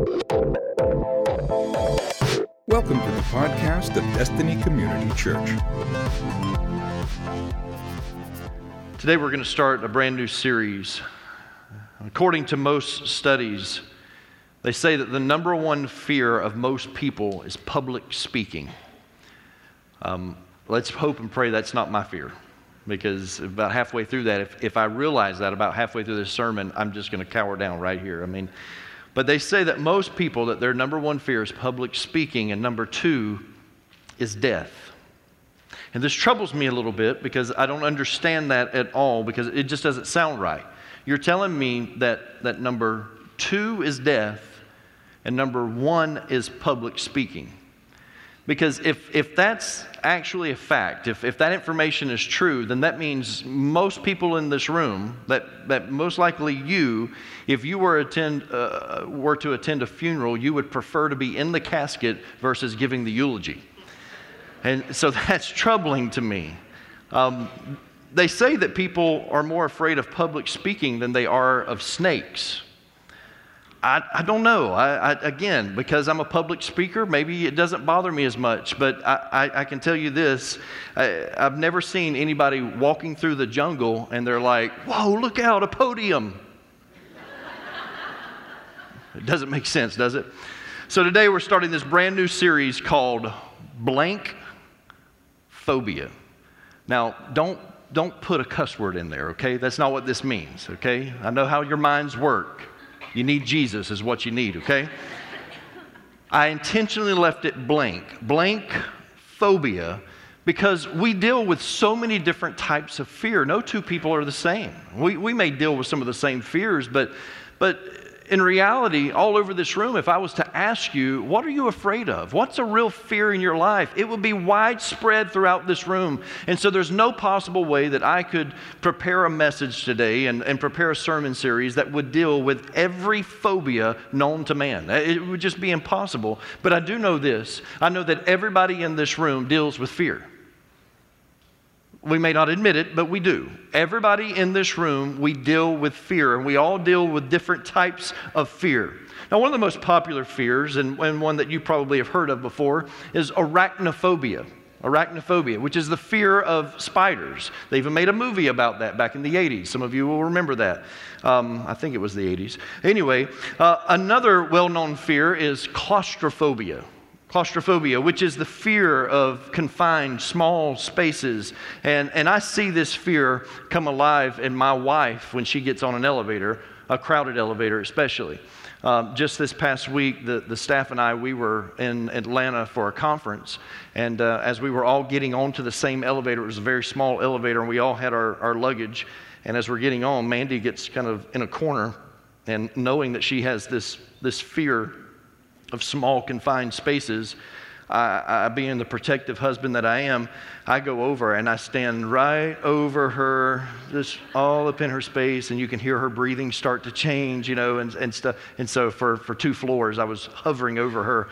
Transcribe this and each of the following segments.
Welcome to the podcast of Destiny Community Church. Today we're going to start a brand new series. According to most studies, they say that the number one fear of most people is public speaking. Um, let's hope and pray that's not my fear. Because about halfway through that, if, if I realize that about halfway through this sermon, I'm just going to cower down right here. I mean, but they say that most people, that their number one fear is public speaking, and number two is death. And this troubles me a little bit because I don't understand that at all because it just doesn't sound right. You're telling me that, that number two is death and number one is public speaking. Because if, if that's actually a fact, if, if that information is true, then that means most people in this room, that, that most likely you, if you were, attend, uh, were to attend a funeral, you would prefer to be in the casket versus giving the eulogy. And so that's troubling to me. Um, they say that people are more afraid of public speaking than they are of snakes. I, I don't know. I, I, again, because I'm a public speaker, maybe it doesn't bother me as much. But I, I can tell you this I, I've never seen anybody walking through the jungle and they're like, whoa, look out, a podium. it doesn't make sense, does it? So today we're starting this brand new series called Blank Phobia. Now, don't don't put a cuss word in there, okay? That's not what this means, okay? I know how your minds work. You need Jesus, is what you need, okay? I intentionally left it blank, blank phobia, because we deal with so many different types of fear. No two people are the same. We, we may deal with some of the same fears, but, but in reality, all over this room, if I was to ask you, what are you afraid of? What's a real fear in your life? It would be widespread throughout this room. And so there's no possible way that I could prepare a message today and, and prepare a sermon series that would deal with every phobia known to man. Uh, it would just be impossible. But I do know this I know that everybody in this room deals with fear. We may not admit it, but we do. Everybody in this room, we deal with fear, and we all deal with different types of fear. Now, one of the most popular fears, and, and one that you probably have heard of before, is arachnophobia. Arachnophobia, which is the fear of spiders. They even made a movie about that back in the 80s. Some of you will remember that. Um, I think it was the 80s. Anyway, uh, another well known fear is claustrophobia claustrophobia, which is the fear of confined small spaces. And, and I see this fear come alive in my wife when she gets on an elevator, a crowded elevator especially. Um, just this past week, the, the staff and I, we were in Atlanta for a conference. And uh, as we were all getting onto the same elevator, it was a very small elevator, and we all had our, our luggage. And as we're getting on, Mandy gets kind of in a corner, and knowing that she has this, this fear of small, confined spaces, I, I, being the protective husband that I am, I go over and I stand right over her, just all up in her space, and you can hear her breathing start to change, you know, and, and stuff. And so for, for two floors, I was hovering over her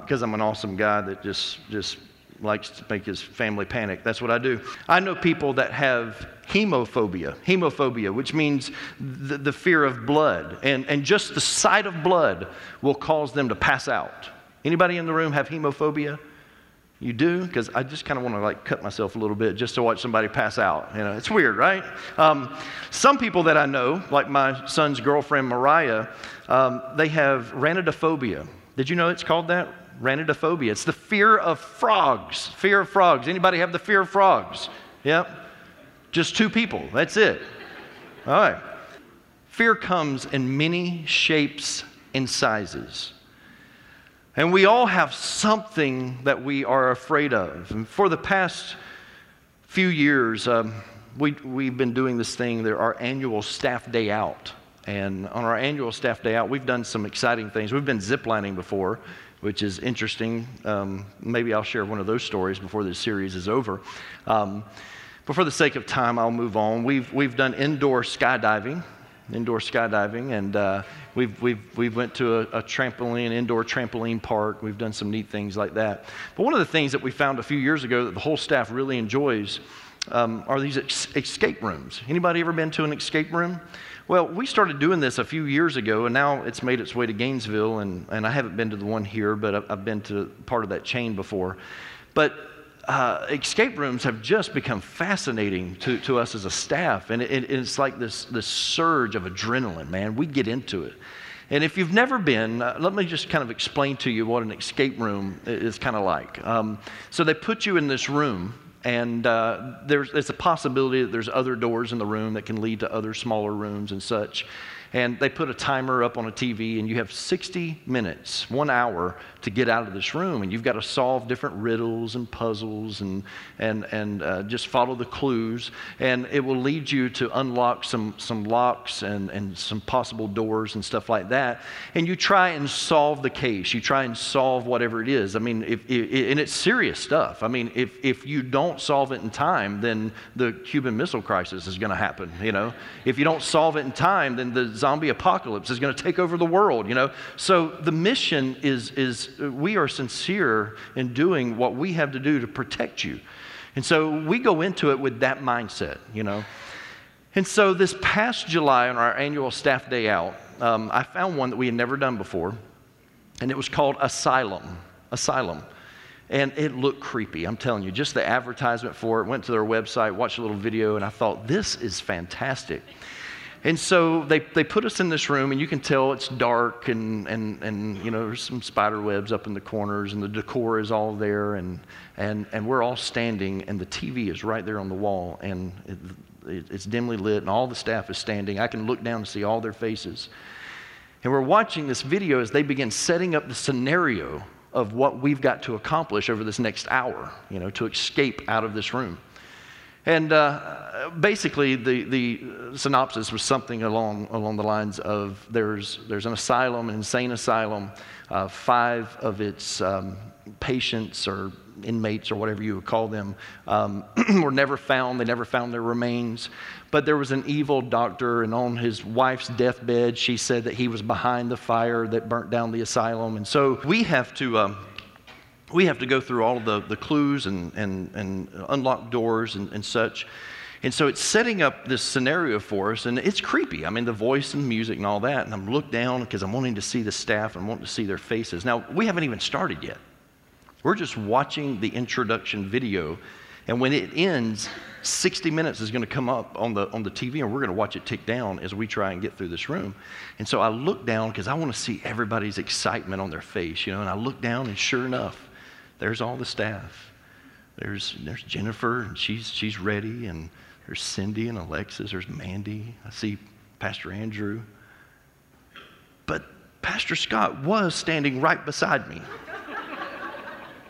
because um, I'm an awesome guy that just just likes to make his family panic. That's what I do. I know people that have hemophobia, hemophobia, which means the, the, fear of blood. And, and just the sight of blood will cause them to pass out. Anybody in the room have hemophobia? You do? Because I just kind of want to like cut myself a little bit just to watch somebody pass out. You know, it's weird, right? Um, some people that I know, like my son's girlfriend Mariah, um, they have ranidophobia. Did you know it's called that? Ranidophobia. It's the fear of frogs. Fear of frogs. Anybody have the fear of frogs? Yep. Just two people. That's it. All right. Fear comes in many shapes and sizes. And we all have something that we are afraid of. And for the past few years, um, we, we've been doing this thing, our annual staff day out. And on our annual staff day out, we've done some exciting things. We've been ziplining before which is interesting. Um, maybe I'll share one of those stories before this series is over. Um, but for the sake of time, I'll move on. We've, we've done indoor skydiving, indoor skydiving, and uh, we've, we've, we've went to a, a, trampoline, indoor trampoline park. We've done some neat things like that. But one of the things that we found a few years ago that the whole staff really enjoys um, are these ex- escape rooms. Anybody ever been to an escape room? Well, we started doing this a few years ago, and now it's made its way to Gainesville, and, and I haven't been to the one here, but I've, been to part of that chain before. But uh, escape rooms have just become fascinating to, to us as a staff, and it, it's like this, this surge of adrenaline, man. We get into it. And if you've never been, uh, let me just kind of explain to you what an escape room is kind of like. Um, so they put you in this room, and uh, there's, there's a possibility that there's other doors in the room that can lead to other smaller rooms and such. And they put a timer up on a TV, and you have 60 minutes, one hour, to get out of this room. And you've got to solve different riddles and puzzles and, and, and uh, just follow the clues. And it will lead you to unlock some, some locks and, and some possible doors and stuff like that. And you try and solve the case. You try and solve whatever it is. I mean, if, if, and it's serious stuff. I mean, if, if you don't solve it in time, then the Cuban Missile Crisis is going to happen, you know. If you don't solve it in time, then the zombie apocalypse is going to take over the world, you know. So the mission is, is we are sincere in doing what we have to do to protect you. And so we go into it with that mindset, you know. And so this past July on our annual staff day out, um, I found one that we had never done before, and it was called Asylum. Asylum. And it looked creepy, I'm telling you. Just the advertisement for it, went to their website, watched a little video, and I thought, this is fantastic. And so they, they put us in this room, and you can tell it's dark, and, and, and you know, there's some spider webs up in the corners, and the decor is all there, and, and, and we're all standing, and the TV is right there on the wall, and it, it, it's dimly lit, and all the staff is standing. I can look down and see all their faces. And we're watching this video as they begin setting up the scenario of what we've got to accomplish over this next hour, you know, to escape out of this room. And uh, basically, the, the synopsis was something along, along the lines of there's, there's an asylum, an insane asylum. Uh, five of its um, patients or inmates or whatever you would call them um, were never found. They never found their remains. But there was an evil doctor, and on his wife's deathbed, she said that he was behind the fire that burnt down the asylum. And so we have to. Um, we have to go through all of the, the clues and, and, and unlock doors and, and such. And so it's setting up this scenario for us, and it's creepy. I mean, the voice and music and all that. And I'm look down because I'm wanting to see the staff and wanting to see their faces. Now, we haven't even started yet. We're just watching the introduction video. And when it ends, 60 minutes is going to come up on the, on the TV, and we're going to watch it tick down as we try and get through this room. And so I look down because I want to see everybody's excitement on their face, you know, and I look down, and sure enough, there's all the staff. There's, there's Jennifer, and she's, she's ready, and there's Cindy and Alexis, there's Mandy. I see Pastor Andrew. But Pastor Scott was standing right beside me.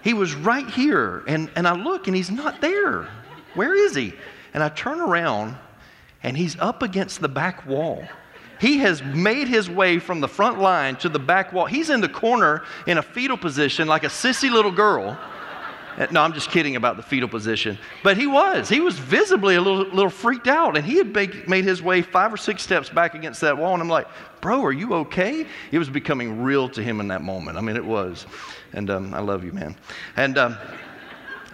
he was right here, and, and I look, and he's not there. Where is he? And I turn around, and he's up against the back wall. He has made his way from the front line to the back wall. He's in the corner in a fetal position like a sissy little girl. No, I'm just kidding about the fetal position. But he was. He was visibly a little, little freaked out. And he had made his way five or six steps back against that wall. And I'm like, bro, are you okay? It was becoming real to him in that moment. I mean, it was. And um, I love you, man. And. Um,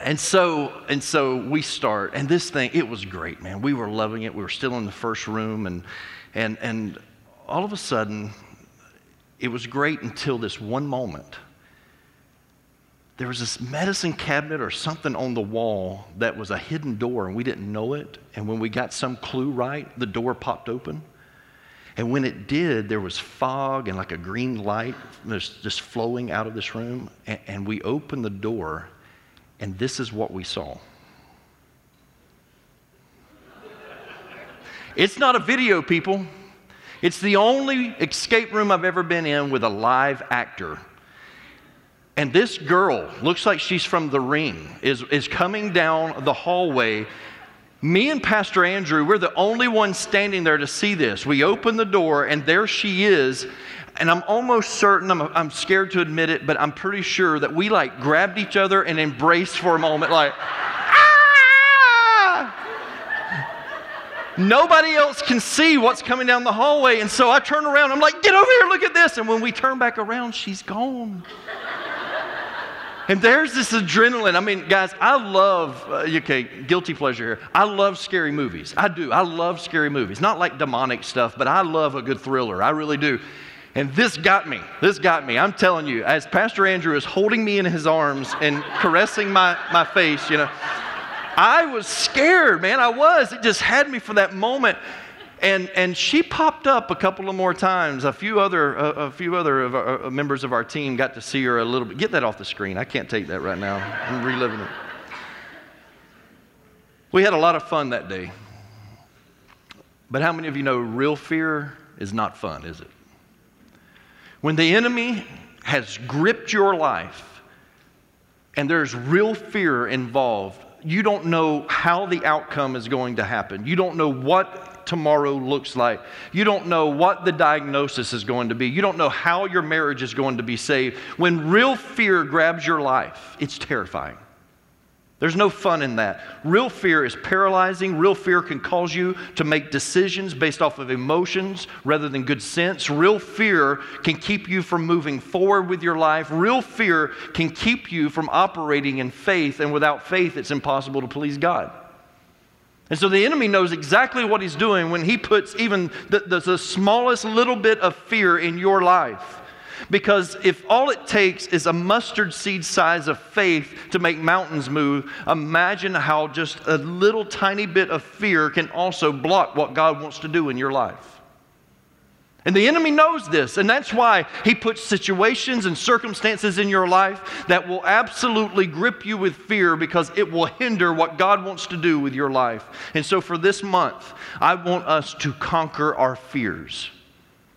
and so and so we start and this thing it was great man we were loving it we were still in the first room and and, and all of a sudden, it was great until this one moment. There was this medicine cabinet or something on the wall that was a hidden door, and we didn't know it. And when we got some clue right, the door popped open. And when it did, there was fog and like a green light just flowing out of this room. And, and we opened the door, and this is what we saw. It's not a video, people. It's the only escape room I've ever been in with a live actor. And this girl, looks like she's from the ring, is, is coming down the hallway. Me and Pastor Andrew, we're the only ones standing there to see this. We open the door, and there she is. And I'm almost certain, I'm, I'm scared to admit it, but I'm pretty sure that we like grabbed each other and embraced for a moment, like, Nobody else can see what's coming down the hallway. And so I turn around. I'm like, get over here, look at this. And when we turn back around, she's gone. And there's this adrenaline. I mean, guys, I love, uh, okay, guilty pleasure here. I love scary movies. I do. I love scary movies. Not like demonic stuff, but I love a good thriller. I really do. And this got me. This got me. I'm telling you, as Pastor Andrew is holding me in his arms and caressing my, my face, you know, I was scared, man. I was. It just had me for that moment. And, and she popped up a couple of more times. A few other, a, a few other of our, uh, members of our team got to see her a little bit. Get that off the screen. I can't take that right now. I'm reliving it. We had a lot of fun that day. But how many of you know real fear is not fun, is it? When the enemy has gripped your life and there's real fear involved, you don't know how the outcome is going to happen. You don't know what tomorrow looks like. You don't know what the diagnosis is going to be. You don't know how your marriage is going to be saved. When real fear grabs your life, it's terrifying. There's no fun in that. Real fear is paralyzing. Real fear can cause you to make decisions based off of emotions rather than good sense. Real fear can keep you from moving forward with your life. Real fear can keep you from operating in faith, and without faith, it's impossible to please God. And so the enemy knows exactly what he's doing when he puts even the, the, the, smallest little bit of fear in your life. Because if all it takes is a mustard seed size of faith to make mountains move, imagine how just a little tiny bit of fear can also block what God wants to do in your life. And the enemy knows this, and that's why he puts situations and circumstances in your life that will absolutely grip you with fear because it will hinder what God wants to do with your life. And so for this month, I want us to conquer our fears.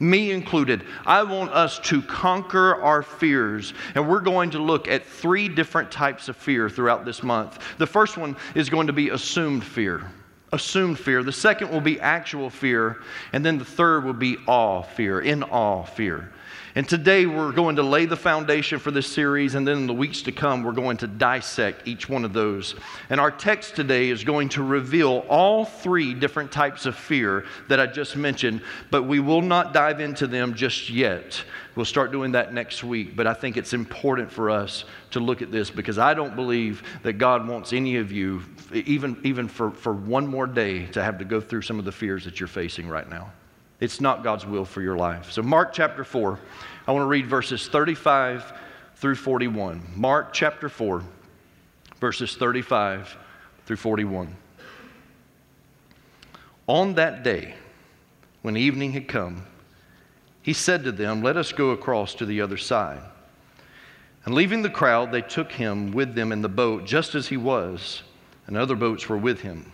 Me included. I want us to conquer our fears. And we're going to look at three different types of fear throughout this month. The first one is going to be assumed fear assumed fear. The second will be actual fear. And then the third will be awe fear, in awe fear. And today we're going to lay the foundation for this series, and then in the weeks to come, we're going to dissect each one of those. And our text today is going to reveal all three different types of fear that I just mentioned, but we will not dive into them just yet. We'll start doing that next week, but I think it's important for us to look at this because I don't believe that God wants any of you, even, even for, for one more day, to have to go through some of the fears that you're facing right now. It's not God's will for your life. So, Mark chapter 4, I want to read verses 35 through 41. Mark chapter 4, verses 35 through 41. On that day, when evening had come, he said to them, Let us go across to the other side. And leaving the crowd, they took him with them in the boat, just as he was, and other boats were with him.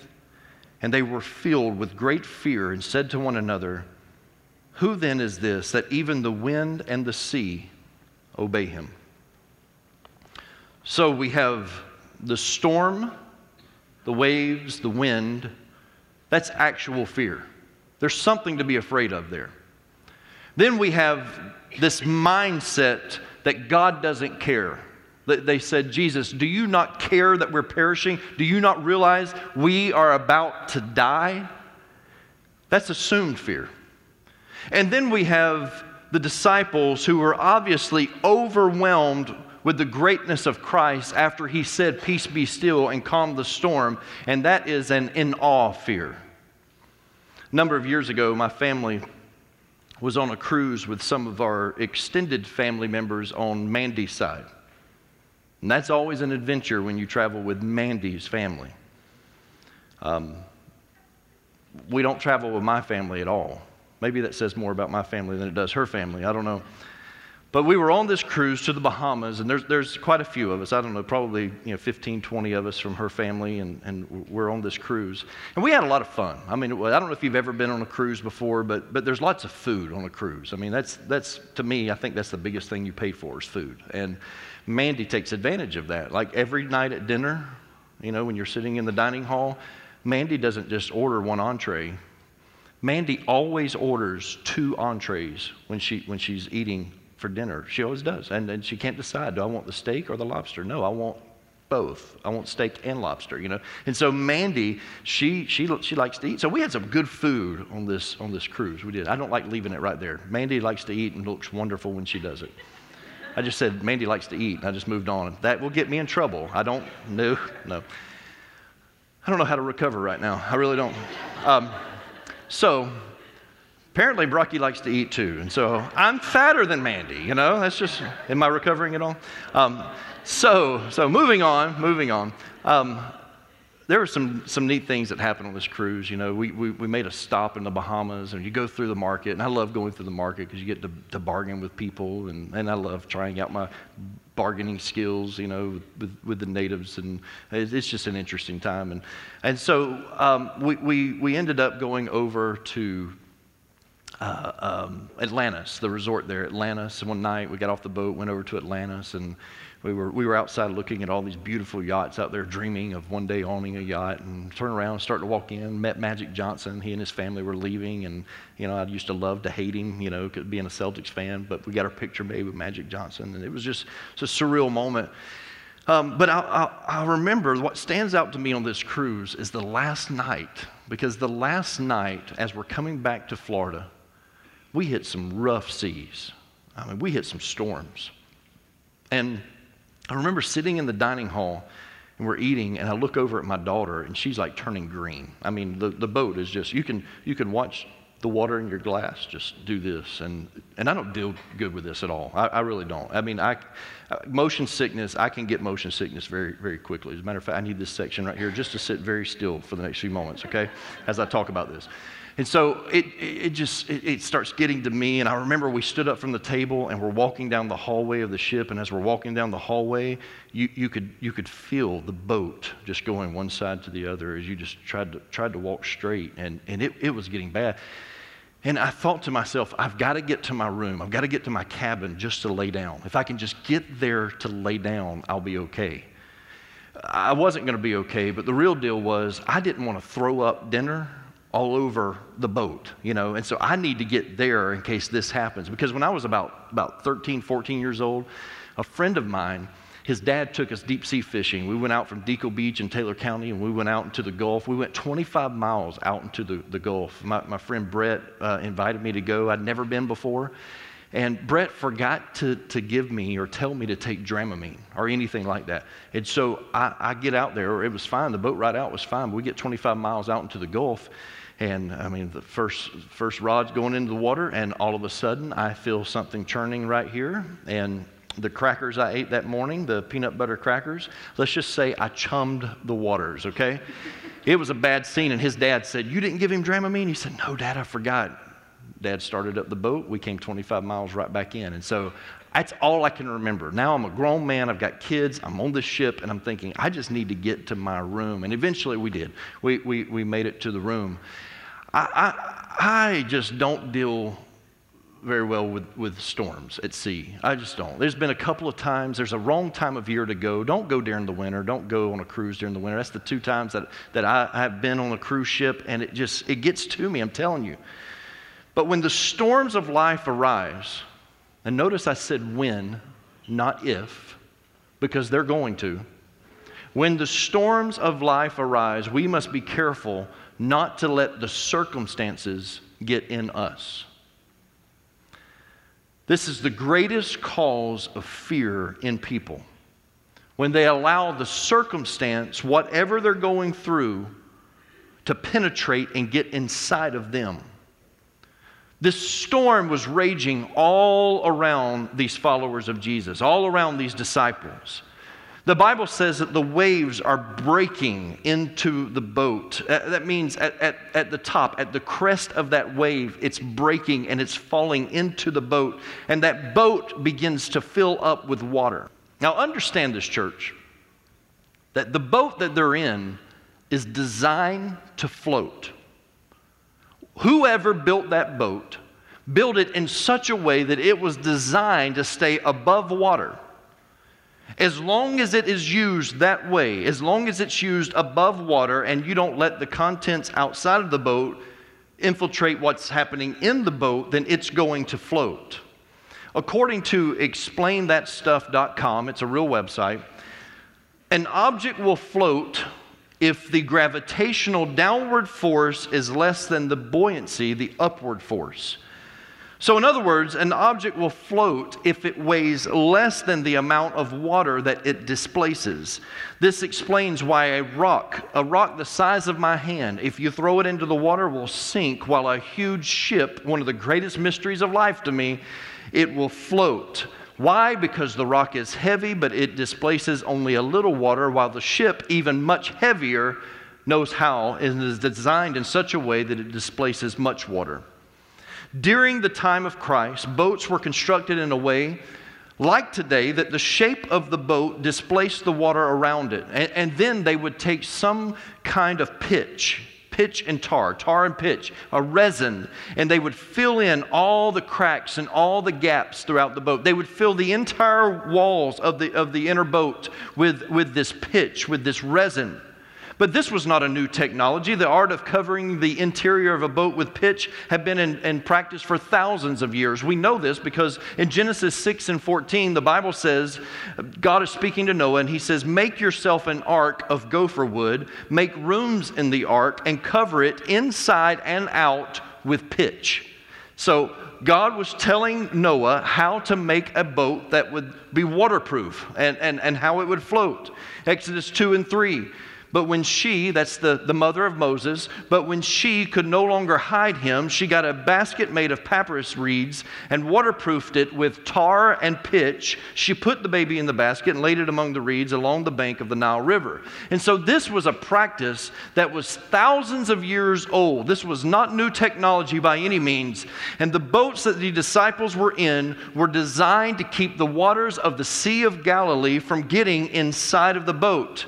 And they were filled with great fear and said to one another, Who then is this that even the wind and the sea obey him? So we have the storm, the waves, the wind. That's actual fear. There's something to be afraid of there. Then we have this mindset that God doesn't care. They said, Jesus, do you not care that we're perishing? Do you not realize we are about to die? That's assumed fear. And then we have the disciples who were obviously overwhelmed with the greatness of Christ after he said, Peace be still, and calm the storm. And that is an in awe fear. A number of years ago, my family was on a cruise with some of our extended family members on Mandy's side. And that's always an adventure when you travel with Mandy's family. Um, we don't travel with my family at all. Maybe that says more about my family than it does her family. I don't know. But we were on this cruise to the Bahamas, and there's, there's quite a few of us. I don't know, probably you know, 15, 20 of us from her family, and, and we're on this cruise. And we had a lot of fun. I mean, I don't know if you've ever been on a cruise before, but, but there's lots of food on a cruise. I mean, that's, that's, to me, I think that's the biggest thing you pay for is food. And Mandy takes advantage of that. Like every night at dinner, you know, when you're sitting in the dining hall, Mandy doesn't just order one entree. Mandy always orders two entrees when, she, when she's eating for dinner. She always does. And, and she can't decide do I want the steak or the lobster? No, I want both. I want steak and lobster, you know. And so Mandy, she she she likes to eat. So we had some good food on this on this cruise. We did. I don't like leaving it right there. Mandy likes to eat and looks wonderful when she does it. I just said Mandy likes to eat. I just moved on. That will get me in trouble. I don't no no. I don't know how to recover right now. I really don't. Um, so Apparently, Brocky likes to eat too. And so I'm fatter than Mandy, you know? That's just, am I recovering at all? Um, so, so moving on, moving on. Um, there were some, some neat things that happened on this cruise. You know, we, we, we made a stop in the Bahamas, and you go through the market, and I love going through the market because you get to, to bargain with people, and, and I love trying out my bargaining skills, you know, with, with the natives, and it's just an interesting time. And, and so um, we, we, we ended up going over to uh, um, Atlantis, the resort there, Atlantis. And one night we got off the boat, went over to Atlantis, and we were, we were outside looking at all these beautiful yachts out there, dreaming of one day owning a yacht. And turn around, started to walk in, met Magic Johnson. He and his family were leaving, and you know I used to love to hate him, you know, being a Celtics fan. But we got our picture made with Magic Johnson, and it was just a surreal moment. Um, but I, I, I remember what stands out to me on this cruise is the last night, because the last night, as we're coming back to Florida, we hit some rough seas. I mean, we hit some storms. And I remember sitting in the dining hall and we're eating, and I look over at my daughter, and she's like turning green. I mean, the, the boat is just, you can, you can watch the water in your glass just do this. And, and I don't deal good with this at all. I, I really don't. I mean, I, uh, motion sickness, I can get motion sickness very, very quickly. As a matter of fact, I need this section right here just to sit very still for the next few moments, okay, as I talk about this. And so it, it just it, it, starts getting to me. And I remember we stood up from the table and we're walking down the hallway of the ship. And as we're walking down the hallway, you, you, could, you could feel the boat just going one side to the other as you just tried to, tried to walk straight. And, and it, it was getting bad. And I thought to myself, I've got to get to my room. I've got to get to my cabin just to lay down. If I can just get there to lay down, I'll be okay. I wasn't going to be okay, but the real deal was I didn't want to throw up dinner all over the boat, you know. And so I need to get there in case this happens. Because when I was about, about 13, 14 years old, a friend of mine, his dad took us deep sea fishing. We went out from Dekle Beach in Taylor County and we went out into the Gulf. We went 25 miles out into the, the Gulf. My, my friend Brett uh, invited me to go. I'd never been before. And Brett forgot to, to give me or tell me to take Dramamine or anything like that. And so I, I get out there, it was fine. The boat ride out was fine. We get 25 miles out into the Gulf and I mean, the first, first rod's going into the water, and all of a sudden I feel something churning right here. And the crackers I ate that morning, the peanut butter crackers, let's just say I chummed the waters, okay? it was a bad scene, and his dad said, You didn't give him Dramamine? He said, No, Dad, I forgot. Dad started up the boat. We came 25 miles right back in. And so that's all I can remember. Now I'm a grown man. I've got kids. I'm on the ship, and I'm thinking, I just need to get to my room. And eventually we did. We, we, we made it to the room. I, I, I just don't deal very well with, with storms at sea. I just don't. There's been a couple of times, there's a wrong time of year to go. Don't go during the winter. Don't go on a cruise during the winter. That's the two times that, that I have been on a cruise ship, and it just, it gets to me, I'm telling you. But when the storms of life arise, and notice I said when, not if, because they're going to. When the storms of life arise, we must be careful not to let the circumstances get in us. This is the greatest cause of fear in people. When they allow the circumstance, whatever they're going through, to penetrate and get inside of them. This storm was raging all around these followers of Jesus, all around these disciples. The Bible says that the waves are breaking into the boat. Uh, that means at, at, at the top, at the crest of that wave, it's breaking and it's falling into the boat. And that boat begins to fill up with water. Now, understand this, church, that the boat that they're in is designed to float. Whoever built that boat built it in such a way that it was designed to stay above water. As long as it is used that way, as long as it's used above water and you don't let the contents outside of the boat infiltrate what's happening in the boat, then it's going to float. According to explainthatstuff.com, it's a real website, an object will float if the gravitational downward force is less than the buoyancy, the upward force. So, in other words, an object will float if it weighs less than the amount of water that it displaces. This explains why a rock, a rock the size of my hand, if you throw it into the water, will sink, while a huge ship, one of the greatest mysteries of life to me, it will float. Why? Because the rock is heavy, but it displaces only a little water, while the ship, even much heavier, knows how and is designed in such a way that it displaces much water. During the time of Christ, boats were constructed in a way like today that the shape of the boat displaced the water around it. And, and, then they would take some kind of pitch, pitch and tar, tar and pitch, a resin, and they would fill in all the cracks and all the gaps throughout the boat. They would fill the entire walls of the, of the inner boat with, with this pitch, with this resin. But this was not a new technology. The art of covering the interior of a boat with pitch had been in, in, practice for thousands of years. We know this because in Genesis 6 and 14, the Bible says, God is speaking to Noah, and he says, Make yourself an ark of gopher wood, make rooms in the ark, and cover it inside and out with pitch. So, God was telling Noah how to make a boat that would be waterproof and, and, and how it would float. Exodus 2 and 3. But when she, that's the, the mother of Moses, but when she could no longer hide him, she got a basket made of papyrus reeds and waterproofed it with tar and pitch. She put the baby in the basket and laid it among the reeds along the bank of the Nile River. And so this was a practice that was thousands of years old. This was not new technology by any means. And the boats that the disciples were in were designed to keep the waters of the Sea of Galilee from getting inside of the boat.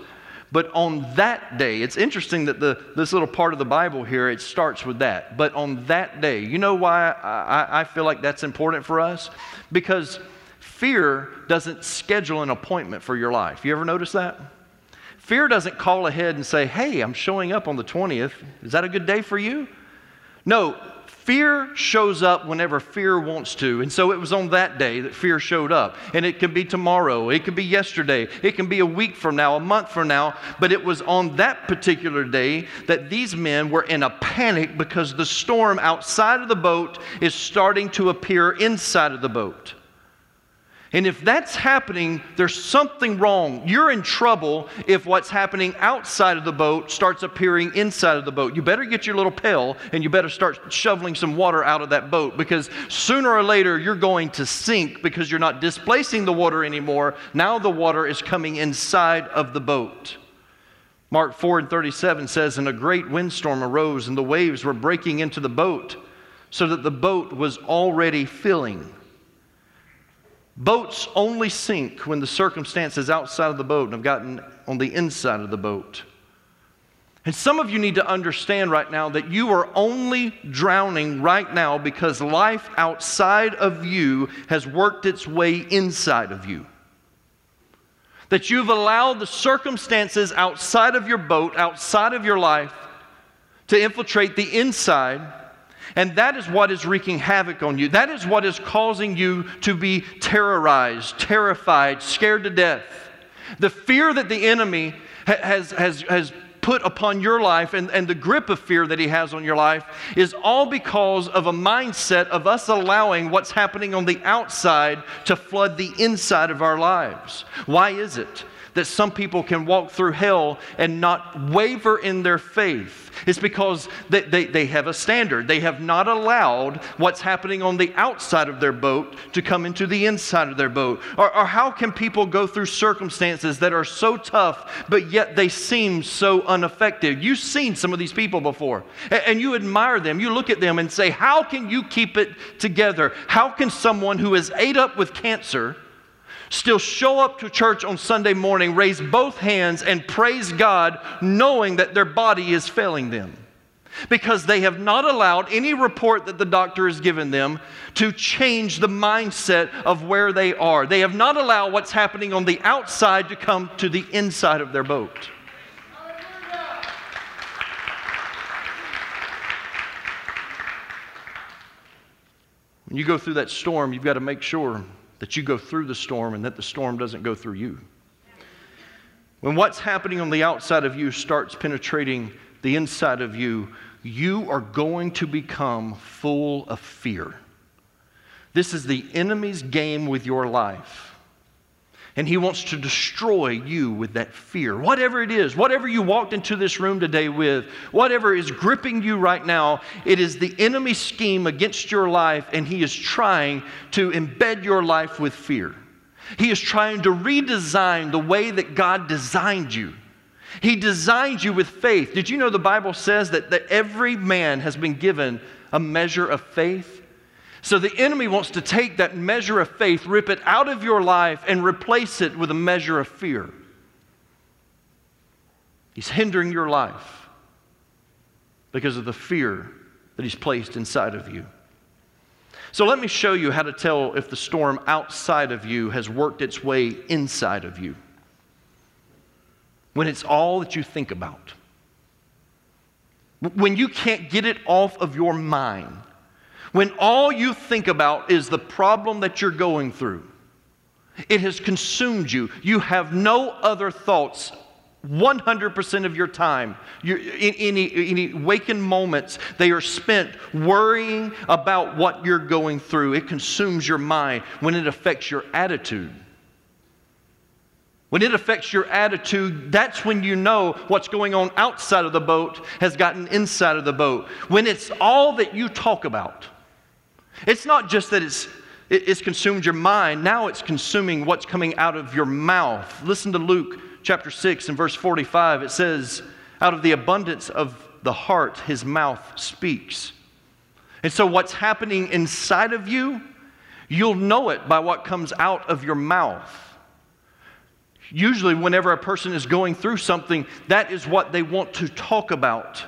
But on that day, it's interesting that the, this little part of the Bible here, it starts with that. But on that day, you know why I, I feel like that's important for us? Because fear doesn't schedule an appointment for your life. You ever notice that? Fear doesn't call ahead and say, hey, I'm showing up on the 20th. Is that a good day for you? No, Fear shows up whenever fear wants to. And so it was on that day that fear showed up. And it can be tomorrow, it can be yesterday, it can be a week from now, a month from now. But it was on that particular day that these men were in a panic because the storm outside of the boat is starting to appear inside of the boat. And if that's happening, there's something wrong. You're in trouble if what's happening outside of the boat starts appearing inside of the boat. You better get your little pail and you better start shoveling some water out of that boat because sooner or later you're going to sink because you're not displacing the water anymore. Now the water is coming inside of the boat. Mark 4 and 37 says, And a great windstorm arose, and the waves were breaking into the boat, so that the boat was already filling. Boats only sink when the circumstances outside of the boat have gotten on the inside of the boat. And some of you need to understand right now that you are only drowning right now because life outside of you has worked its way inside of you. That you've allowed the circumstances outside of your boat, outside of your life, to infiltrate the inside and that is what is wreaking havoc on you. That is what is causing you to be terrorized, terrified, scared to death. The fear that the enemy has, has, has put upon your life and, and the grip of fear that he has on your life is all because of a mindset of us allowing what's happening on the outside to flood the inside of our lives. Why is it? That some people can walk through hell and not waver in their faith is because they, they, they, have a standard. They have not allowed what's happening on the outside of their boat to come into the inside of their boat. Or, or how can people go through circumstances that are so tough, but yet they seem so unaffected? You've seen some of these people before, and, and you admire them. You look at them and say, How can you keep it together? How can someone who is ate up with cancer? Still show up to church on Sunday morning, raise both hands, and praise God, knowing that their body is failing them. Because they have not allowed any report that the doctor has given them to change the mindset of where they are. They have not allowed what's happening on the outside to come to the inside of their boat. When you go through that storm, you've got to make sure that you go through the storm and that the storm doesn't go through you. When what's happening on the outside of you starts penetrating the inside of you, you are going to become full of fear. This is the enemy's game with your life and he wants to destroy you with that fear. Whatever it is, whatever you walked into this room today with, whatever is gripping you right now, it is the enemy's scheme against your life, and he is trying to embed your life with fear. He is trying to redesign the way that God designed you. He designed you with faith. Did you know the Bible says that, that every man has been given a measure of faith? So the enemy wants to take that measure of faith, rip it out of your life, and replace it with a measure of fear. He's hindering your life because of the fear that he's placed inside of you. So let me show you how to tell if the storm outside of you has worked its way inside of you. When it's all that you think about. When you can't get it off of your mind when all you think about is the problem that you're going through, it has consumed you. You have no other thoughts 100% of your time, your, any, any waking moments, they are spent worrying about what you're going through. It consumes your mind when it affects your attitude. When it affects your attitude, that's when you know what's going on outside of the boat has gotten inside of the boat. When it's all that you talk about, it's not just that it's, it's consumed your mind, now it's consuming what's coming out of your mouth. Listen to Luke chapter 6 and verse 45. It says, Out of the abundance of the heart, his mouth speaks. And so, what's happening inside of you, you'll know it by what comes out of your mouth. Usually, whenever a person is going through something, that is what they want to talk about.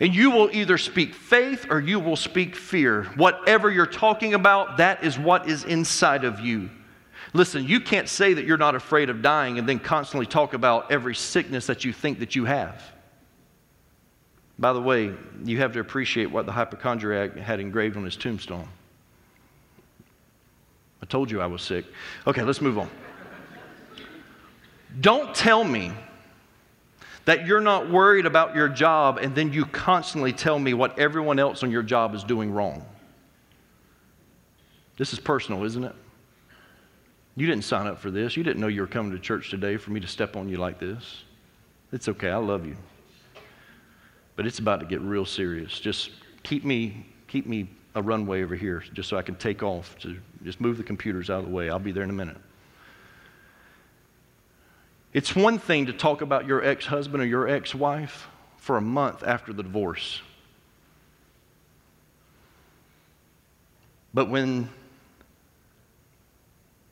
And you will either speak faith or you will speak fear. Whatever you're talking about, that is what is inside of you. Listen, you can't say that you're not afraid of dying and then constantly talk about every sickness that you think that you have. By the way, you have to appreciate what the hypochondriac had engraved on his tombstone. I told you I was sick. Okay, let's move on. Don't tell me that you're not worried about your job and then you constantly tell me what everyone else on your job is doing wrong. This is personal, isn't it? You didn't sign up for this. You didn't know you were coming to church today for me to step on you like this. It's okay. I love you. But it's about to get real serious. Just keep me keep me a runway over here just so I can take off to just move the computers out of the way. I'll be there in a minute. It's one thing to talk about your ex husband or your ex wife for a month after the divorce. But when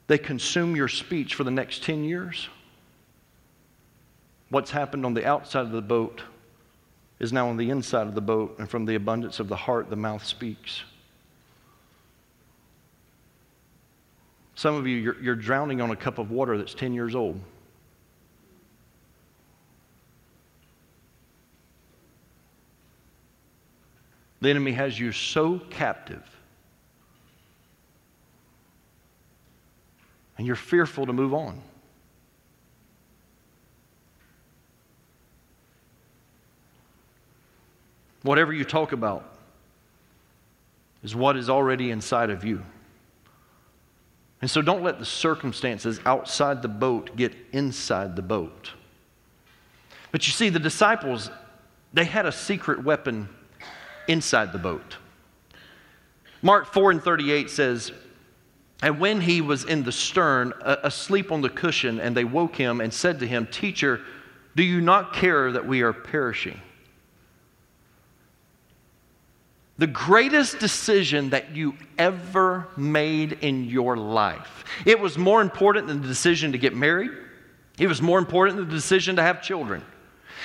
they consume your speech for the next 10 years, what's happened on the outside of the boat is now on the inside of the boat, and from the abundance of the heart, the mouth speaks. Some of you, you're, you're drowning on a cup of water that's 10 years old. The enemy has you so captive. And you're fearful to move on. Whatever you talk about is what is already inside of you. And so don't let the circumstances outside the boat get inside the boat. But you see, the disciples, they had a secret weapon inside the boat. Mark 4 and 38 says, And when he was in the stern, asleep on the cushion, and they woke him and said to him, Teacher, do you not care that we are perishing? The greatest decision that you ever made in your life. It was more important than the decision to get married. It was more important than the decision to have children.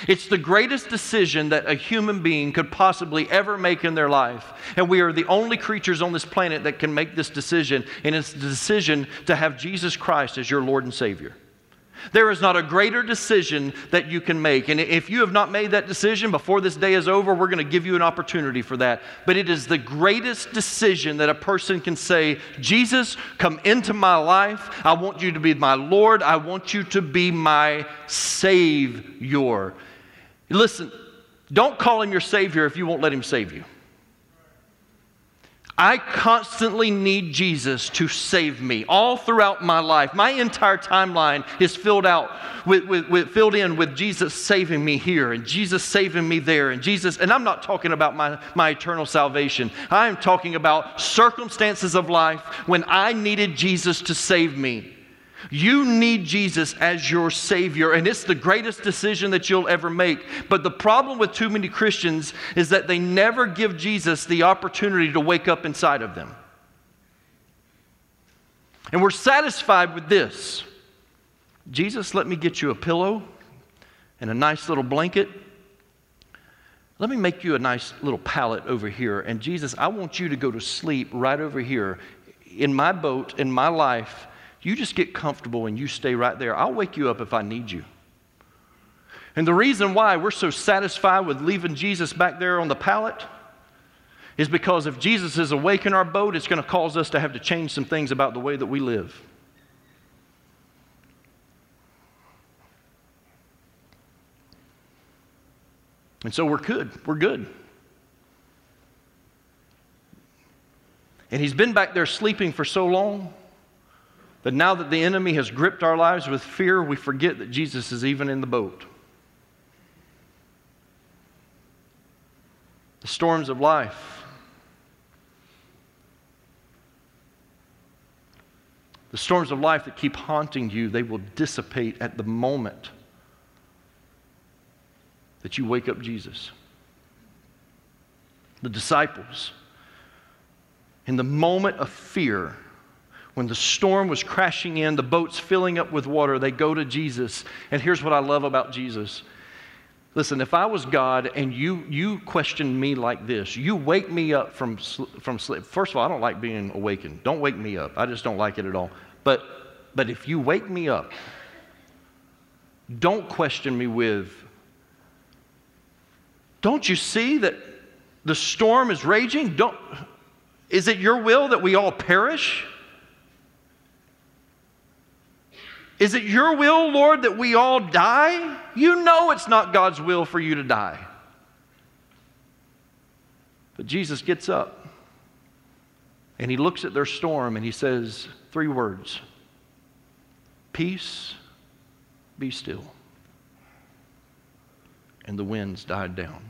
It's the greatest decision that a human being could possibly ever make in their life. And we are the only creatures on this planet that can make this decision. And it's the decision to have Jesus Christ as your Lord and Savior. There is not a greater decision that you can make. And if you have not made that decision before this day is over, we're going to give you an opportunity for that. But it is the greatest decision that a person can say, Jesus, come into my life. I want you to be my Lord. I want you to be my Savior. Listen, don't call him your Savior if you won't let him save you. I constantly need Jesus to save me all throughout my life. My entire timeline is filled out with, with, with, filled in with Jesus saving me here and Jesus saving me there and Jesus and I'm not talking about my, my eternal salvation. I am talking about circumstances of life when I needed Jesus to save me. You need Jesus as your Savior, and it's the greatest decision that you'll ever make. But the problem with too many Christians is that they never give Jesus the opportunity to wake up inside of them. And we're satisfied with this Jesus, let me get you a pillow and a nice little blanket. Let me make you a nice little pallet over here. And Jesus, I want you to go to sleep right over here in my boat, in my life you just get comfortable and you stay right there. I'll wake you up if I need you. And the reason why we're so satisfied with leaving Jesus back there on the pallet is because if Jesus is awake in our boat, it's going to cause us to have to change some things about the way that we live. And so we're good. We're good. And he's been back there sleeping for so long but now that the enemy has gripped our lives with fear, we forget that Jesus is even in the boat. The storms of life, the storms of life that keep haunting you, they will dissipate at the moment that you wake up Jesus. The disciples, in the moment of fear, when the storm was crashing in, the boat's filling up with water, they go to Jesus. And here's what I love about Jesus. Listen, if I was God and you, you question me like this, you wake me up from, from sleep. First of all, I don't like being awakened. Don't wake me up. I just don't like it at all. But, but if you wake me up, don't question me with, don't you see that the storm is raging? Don't, is it your will that we all perish? Is it your will, Lord, that we all die? You know it's not God's will for you to die. But Jesus gets up and he looks at their storm and he says three words Peace, be still. And the winds died down.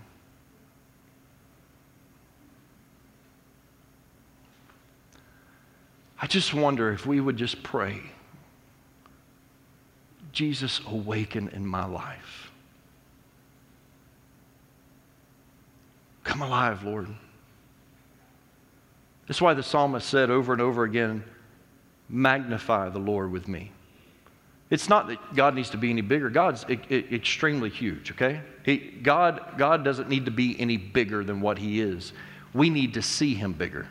I just wonder if we would just pray Jesus awaken in my life. Come alive, Lord. That's why the psalmist said over and over again, magnify the Lord with me. It's not that God needs to be any bigger. God's extremely huge, okay? God, God doesn't need to be any bigger than what He is. We need to see Him bigger.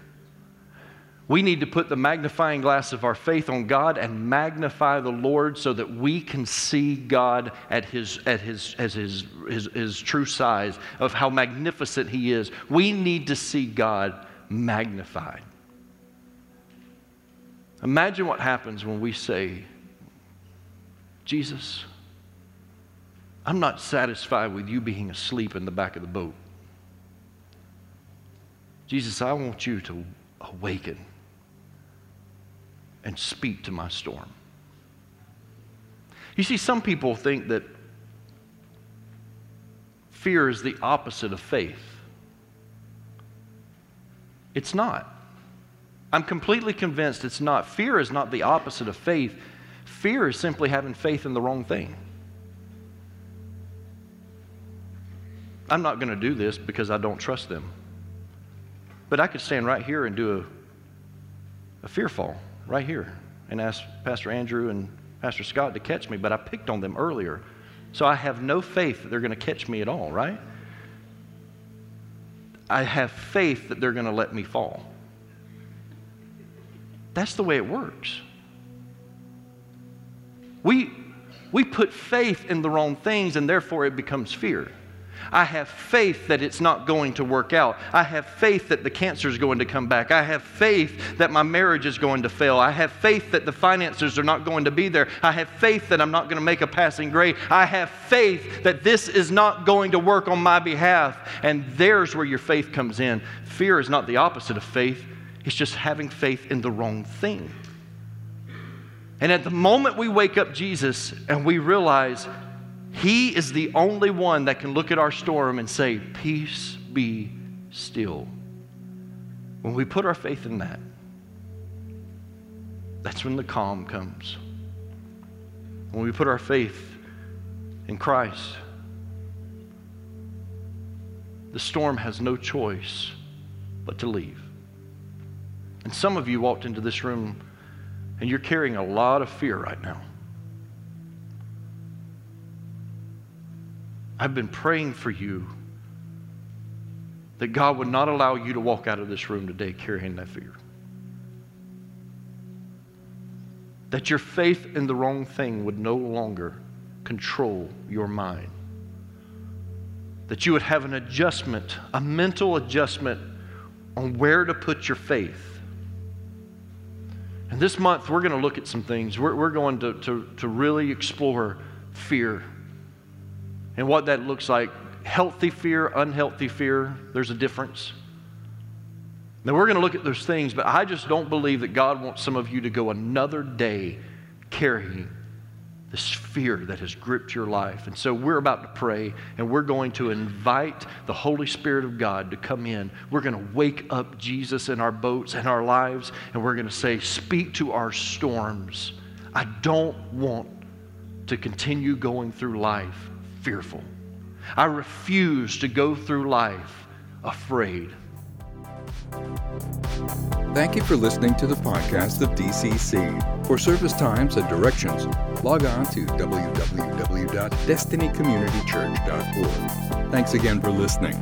We need to put the magnifying glass of our faith on God and magnify the Lord so that we can see God at his, at his, as his, his, his true size of how magnificent He is. We need to see God magnified. Imagine what happens when we say, Jesus, I'm not satisfied with you being asleep in the back of the boat. Jesus, I want you to awaken and speak to my storm. You see, some people think that fear is the opposite of faith. It's not. I'm completely convinced it's not. Fear is not the opposite of faith. Fear is simply having faith in the wrong thing. I'm not going to do this because I don't trust them. But I could stand right here and do a, a fear fall right here and ask Pastor Andrew and Pastor Scott to catch me, but I picked on them earlier. So I have no faith that they're going to catch me at all, right? I have faith that they're going to let me fall. That's the way it works. We, we put faith in the wrong things, and therefore it becomes fear. I have faith that it's not going to work out. I have faith that the cancer is going to come back. I have faith that my marriage is going to fail. I have faith that the finances are not going to be there. I have faith that I'm not going to make a passing grade. I have faith that this is not going to work on my behalf. And there's where your faith comes in. Fear is not the opposite of faith, it's just having faith in the wrong thing. And at the moment we wake up Jesus and we realize he is the only one that can look at our storm and say, Peace be still. When we put our faith in that, that's when the calm comes. When we put our faith in Christ, the storm has no choice but to leave. And some of you walked into this room and you're carrying a lot of fear right now. I've been praying for you that God would not allow you to walk out of this room today carrying that fear. That your faith in the wrong thing would no longer control your mind. That you would have an adjustment, a mental adjustment on where to put your faith. And this month, we're going to look at some things. We're, we're going to, to, to really explore fear and what that looks like. Healthy fear, unhealthy fear, there's a difference. Now, we're going to look at those things, but I just don't believe that God wants some of you to go another day carrying this fear that has gripped your life. And so we're about to pray, and we're going to invite the Holy Spirit of God to come in. We're going to wake up Jesus in our boats and our lives, and we're going to say, Speak to our storms. I don't want to continue going through life fearful. I refuse to go through life afraid. Thank you for listening to the podcast of DCC. For service times and directions, log on to www.destinycommunitychurch.org. Thanks again for listening.